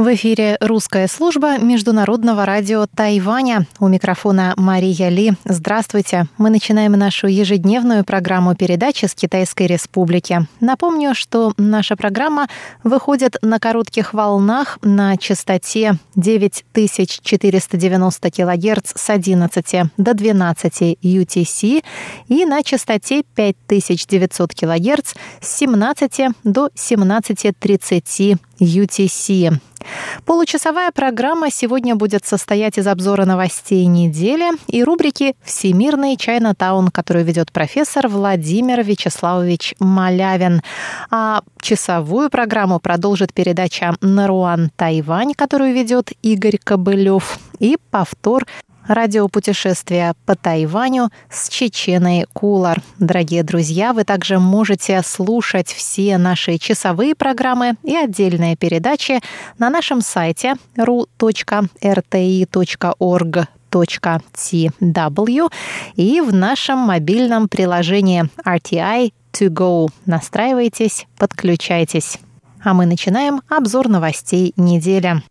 В эфире русская служба Международного радио Тайваня. У микрофона Мария Ли. Здравствуйте. Мы начинаем нашу ежедневную программу передачи с Китайской Республики. Напомню, что наша программа выходит на коротких волнах на частоте 9490 кГц с 11 до 12 UTC и на частоте 5900 кГц с 17 до 17.30 UTC. Получасовая программа сегодня будет состоять из обзора новостей недели и рубрики «Всемирный Чайна-таун», которую ведет профессор Владимир Вячеславович Малявин. А часовую программу продолжит передача «Наруан Тайвань», которую ведет Игорь Кобылев, и повтор радиопутешествия по Тайваню с Чеченой Кулар. Дорогие друзья, вы также можете слушать все наши часовые программы и отдельные передачи на нашем сайте ru.rti.org .tw и в нашем мобильном приложении RTI To Go. Настраивайтесь, подключайтесь. А мы начинаем обзор новостей недели.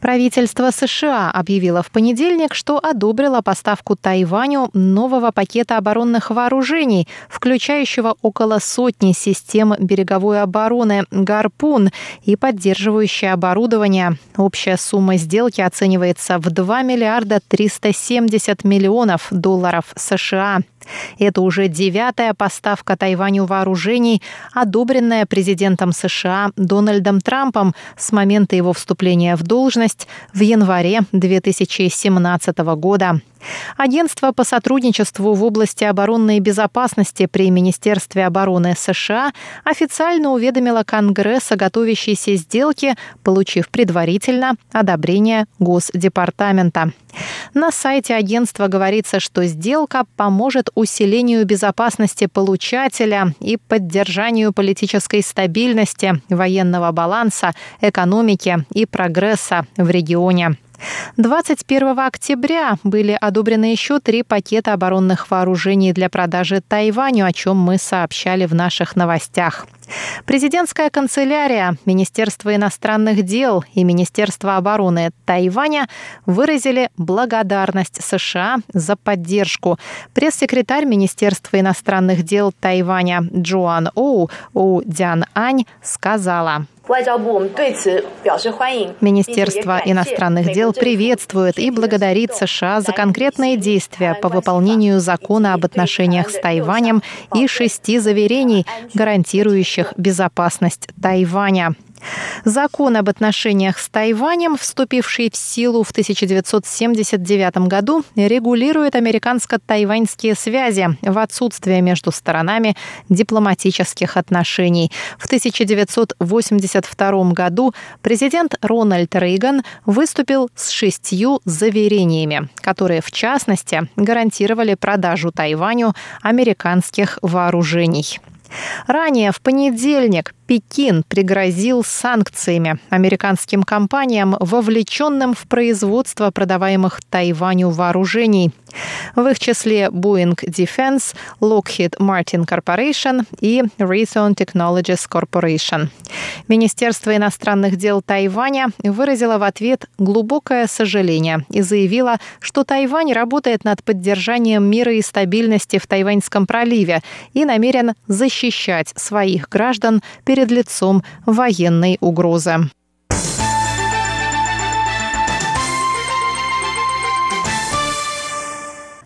Правительство США объявило в понедельник, что одобрило поставку Тайваню нового пакета оборонных вооружений, включающего около сотни систем береговой обороны «Гарпун» и поддерживающее оборудование. Общая сумма сделки оценивается в 2 миллиарда 370 миллионов долларов США. Это уже девятая поставка Тайваню вооружений, одобренная президентом США Дональдом Трампом с момента его вступления в должность в январе 2017 года. Агентство по сотрудничеству в области оборонной безопасности при Министерстве обороны США официально уведомило Конгресс о готовящейся сделке, получив предварительно одобрение Госдепартамента. На сайте агентства говорится, что сделка поможет усилению безопасности получателя и поддержанию политической стабильности, военного баланса, экономики и прогресса в регионе. 21 октября были одобрены еще три пакета оборонных вооружений для продажи Тайваню, о чем мы сообщали в наших новостях. Президентская канцелярия, Министерство иностранных дел и Министерство обороны Тайваня выразили благодарность США за поддержку. Пресс-секретарь Министерства иностранных дел Тайваня Джоан Оу Оу Дян Ань сказала. Министерство иностранных дел приветствует и благодарит США за конкретные действия по выполнению закона об отношениях с Тайванем и шести заверений, гарантирующих безопасность Тайваня. Закон об отношениях с Тайванем, вступивший в силу в 1979 году, регулирует американско-тайваньские связи в отсутствие между сторонами дипломатических отношений. В 1982 году президент Рональд Рейган выступил с шестью заверениями, которые, в частности, гарантировали продажу Тайваню американских вооружений. Ранее в понедельник Пекин пригрозил санкциями американским компаниям, вовлеченным в производство продаваемых Тайваню вооружений. В их числе Boeing Defense, Lockheed Martin Corporation и Raytheon Technologies Corporation. Министерство иностранных дел Тайваня выразило в ответ глубокое сожаление и заявило, что Тайвань работает над поддержанием мира и стабильности в Тайваньском проливе и намерен защищать своих граждан перед перед лицом военной угрозы.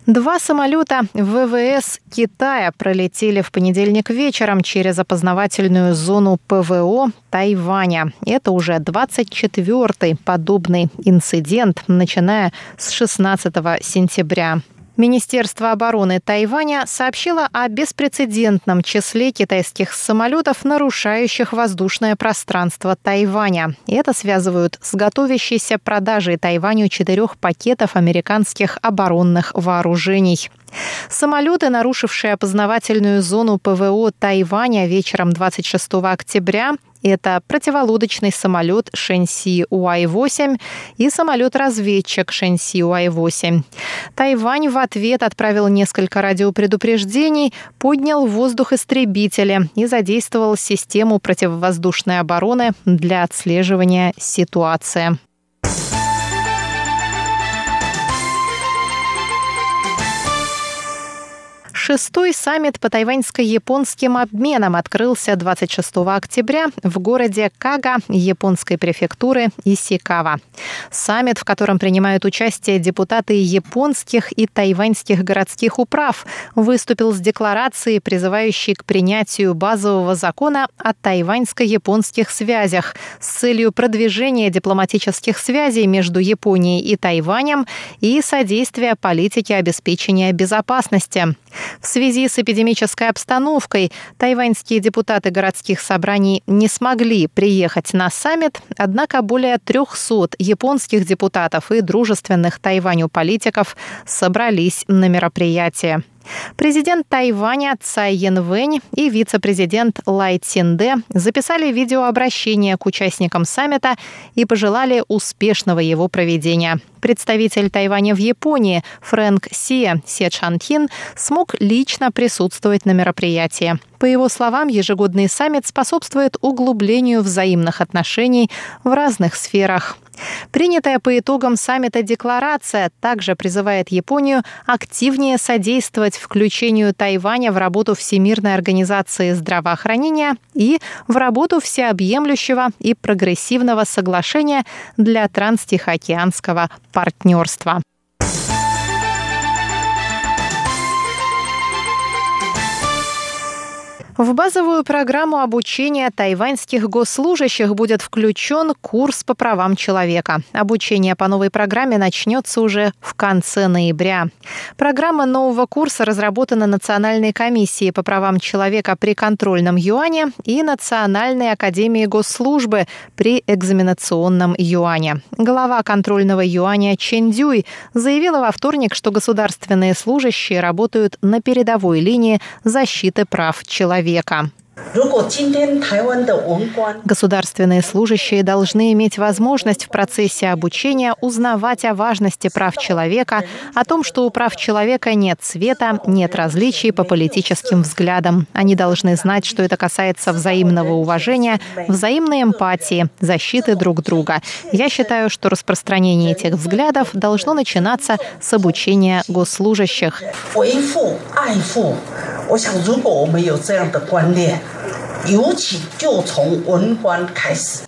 Два самолета ВВС Китая пролетели в понедельник вечером через опознавательную зону ПВО Тайваня. Это уже 24-й подобный инцидент, начиная с 16 сентября. Министерство обороны Тайваня сообщило о беспрецедентном числе китайских самолетов, нарушающих воздушное пространство Тайваня. И это связывают с готовящейся продажей Тайваню четырех пакетов американских оборонных вооружений. Самолеты, нарушившие опознавательную зону ПВО Тайваня вечером 26 октября, это противолодочный самолет Шэньси Уай-8 и самолет-разведчик Шэньси Уай-8. Тайвань в ответ отправил несколько радиопредупреждений, поднял в воздух истребители и задействовал систему противовоздушной обороны для отслеживания ситуации. Шестой саммит по тайваньско-японским обменам открылся 26 октября в городе Кага японской префектуры Исикава. Саммит, в котором принимают участие депутаты японских и тайваньских городских управ, выступил с декларацией, призывающей к принятию базового закона о тайваньско-японских связях с целью продвижения дипломатических связей между Японией и Тайванем и содействия политике обеспечения безопасности. В связи с эпидемической обстановкой тайваньские депутаты городских собраний не смогли приехать на саммит, однако более 300 японских депутатов и дружественных Тайваню политиков собрались на мероприятие. Президент Тайваня Цай Янвэнь и вице-президент Лай Цинде записали видеообращение к участникам саммита и пожелали успешного его проведения. Представитель Тайваня в Японии Фрэнк Сия Се Чантин смог лично присутствовать на мероприятии. По его словам, ежегодный саммит способствует углублению взаимных отношений в разных сферах. Принятая по итогам саммита декларация также призывает Японию активнее содействовать включению Тайваня в работу Всемирной организации здравоохранения и в работу всеобъемлющего и прогрессивного соглашения для транстихоокеанского партнерства. В базовую программу обучения тайваньских госслужащих будет включен курс по правам человека. Обучение по новой программе начнется уже в конце ноября. Программа нового курса разработана Национальной комиссией по правам человека при контрольном юане и Национальной академией госслужбы при экзаменационном юане. Глава контрольного юаня Чен Дюй заявила во вторник, что государственные служащие работают на передовой линии защиты прав человека человека. Государственные служащие должны иметь возможность в процессе обучения узнавать о важности прав человека, о том, что у прав человека нет цвета, нет различий по политическим взглядам. Они должны знать, что это касается взаимного уважения, взаимной эмпатии, защиты друг друга. Я считаю, что распространение этих взглядов должно начинаться с обучения госслужащих. 我想，如果我们有这样的观念，尤其就从文官开始。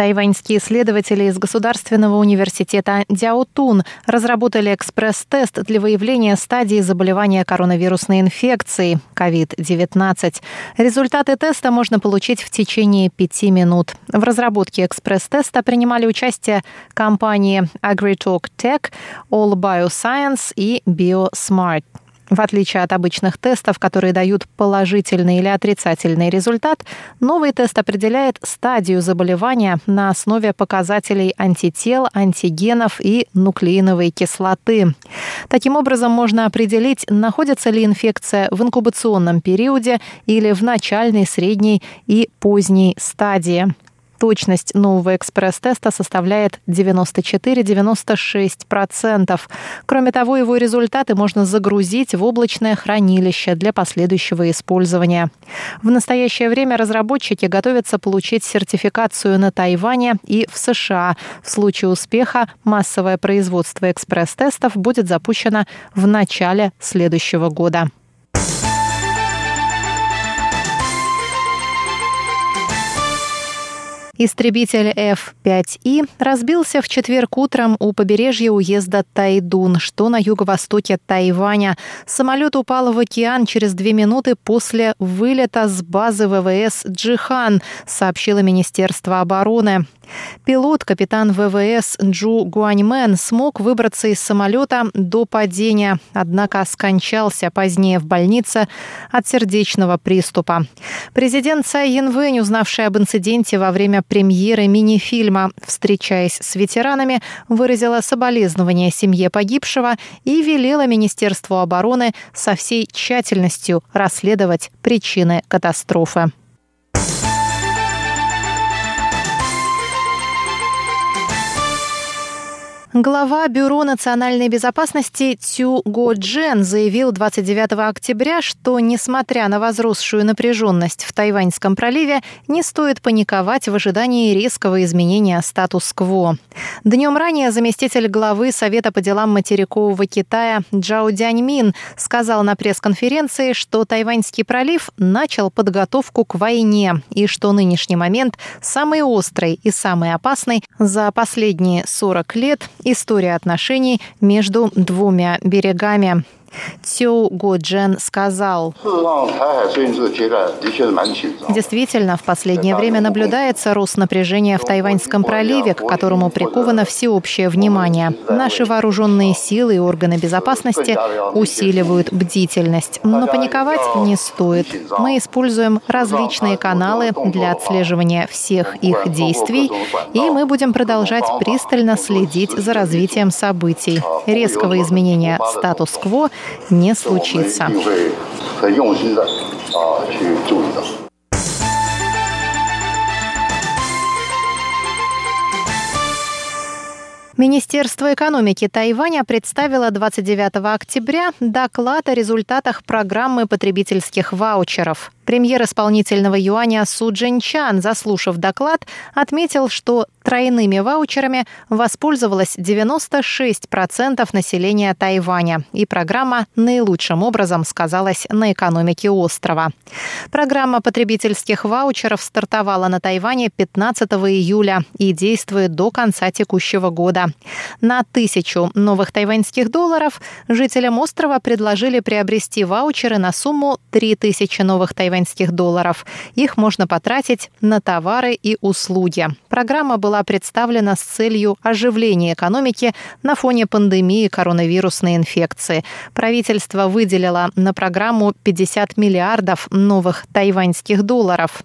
Тайваньские исследователи из Государственного университета Дяотун разработали экспресс-тест для выявления стадии заболевания коронавирусной инфекцией COVID-19. Результаты теста можно получить в течение пяти минут. В разработке экспресс-теста принимали участие компании AgriTalk Tech, All Bioscience и BioSmart. В отличие от обычных тестов, которые дают положительный или отрицательный результат, новый тест определяет стадию заболевания на основе показателей антител, антигенов и нуклеиновой кислоты. Таким образом, можно определить, находится ли инфекция в инкубационном периоде или в начальной, средней и поздней стадии. Точность нового экспресс-теста составляет 94-96%. Кроме того, его результаты можно загрузить в облачное хранилище для последующего использования. В настоящее время разработчики готовятся получить сертификацию на Тайване и в США. В случае успеха массовое производство экспресс-тестов будет запущено в начале следующего года. Истребитель F-5И разбился в четверг утром у побережья уезда Тайдун, что на юго-востоке Тайваня. Самолет упал в океан через две минуты после вылета с базы ВВС «Джихан», сообщило Министерство обороны. Пилот, капитан ВВС Джу Гуаньмен, смог выбраться из самолета до падения, однако скончался позднее в больнице от сердечного приступа. Президент Цай Янвэнь, узнавший об инциденте во время премьеры мини-фильма «Встречаясь с ветеранами», выразила соболезнования семье погибшего и велела Министерству обороны со всей тщательностью расследовать причины катастрофы. Глава Бюро национальной безопасности Цю Го Джен заявил 29 октября, что, несмотря на возросшую напряженность в Тайваньском проливе, не стоит паниковать в ожидании резкого изменения статус-кво. Днем ранее заместитель главы Совета по делам материкового Китая Джао Дяньмин сказал на пресс-конференции, что Тайваньский пролив начал подготовку к войне и что нынешний момент самый острый и самый опасный за последние 40 лет История отношений между двумя берегами. Цю Годжен сказал. Действительно, в последнее время наблюдается рост напряжения в Тайваньском проливе, к которому приковано всеобщее внимание. Наши вооруженные силы и органы безопасности усиливают бдительность. Но паниковать не стоит. Мы используем различные каналы для отслеживания всех их действий, и мы будем продолжать пристально следить за развитием событий. Резкого изменения статус-кво не случится. Министерство экономики Тайваня представило 29 октября доклад о результатах программы потребительских ваучеров. Премьер исполнительного юаня Су Джинчан, заслушав доклад, отметил, что тройными ваучерами воспользовалось 96% населения Тайваня, и программа наилучшим образом сказалась на экономике острова. Программа потребительских ваучеров стартовала на Тайване 15 июля и действует до конца текущего года. На тысячу новых тайваньских долларов жителям острова предложили приобрести ваучеры на сумму 3000 новых тайваньских долларов. Их можно потратить на товары и услуги. Программа была представлена с целью оживления экономики на фоне пандемии коронавирусной инфекции. Правительство выделило на программу 50 миллиардов новых тайваньских долларов.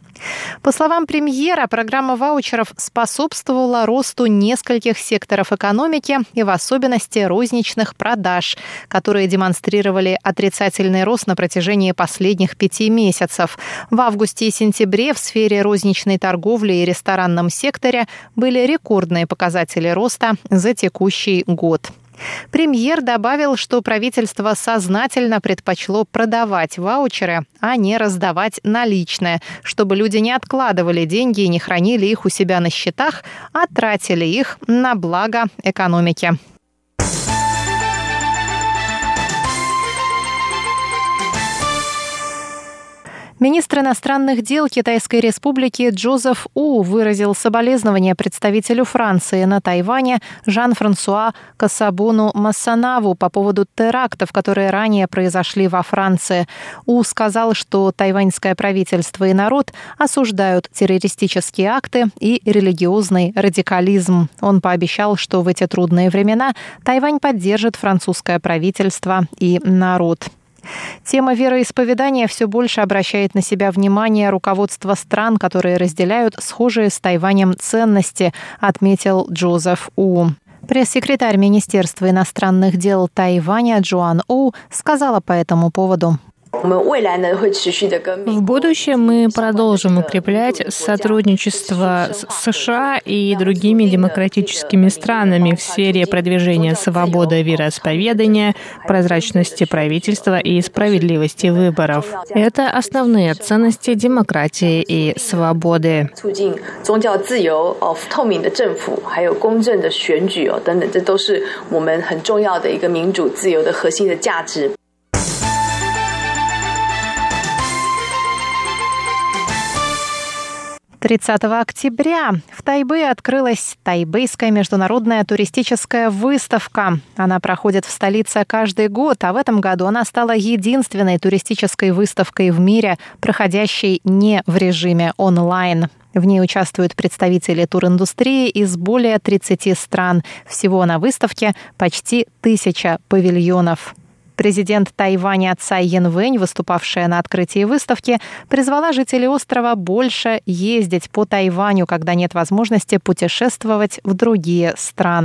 По словам премьера, программа ваучеров способствовала росту нескольких секторов экономики и в особенности розничных продаж, которые демонстрировали отрицательный рост на протяжении последних пяти месяцев. В августе и сентябре в сфере розничной торговли и ресторанном секторе были рекордные показатели роста за текущий год. Премьер добавил, что правительство сознательно предпочло продавать ваучеры, а не раздавать наличные, чтобы люди не откладывали деньги и не хранили их у себя на счетах, а тратили их на благо экономики. Министр иностранных дел Китайской Республики Джозеф У выразил соболезнования представителю Франции на Тайване Жан-Франсуа Касабуну Массанаву по поводу терактов, которые ранее произошли во Франции. У сказал, что тайваньское правительство и народ осуждают террористические акты и религиозный радикализм. Он пообещал, что в эти трудные времена Тайвань поддержит французское правительство и народ. Тема вероисповедания все больше обращает на себя внимание руководство стран, которые разделяют схожие с Тайванем ценности, отметил Джозеф У. Пресс-секретарь Министерства иностранных дел Тайваня Джоан У сказала по этому поводу. В будущем мы продолжим укреплять сотрудничество с США и другими демократическими странами в сфере продвижения свободы вероисповедания, прозрачности правительства и справедливости выборов. Это основные ценности демократии и свободы. 30 октября в Тайбе открылась Тайбейская международная туристическая выставка. Она проходит в столице каждый год, а в этом году она стала единственной туристической выставкой в мире, проходящей не в режиме онлайн. В ней участвуют представители туриндустрии из более 30 стран. Всего на выставке почти тысяча павильонов. Президент Тайваня Цай Янвэнь, выступавшая на открытии выставки, призвала жителей острова больше ездить по Тайваню, когда нет возможности путешествовать в другие страны.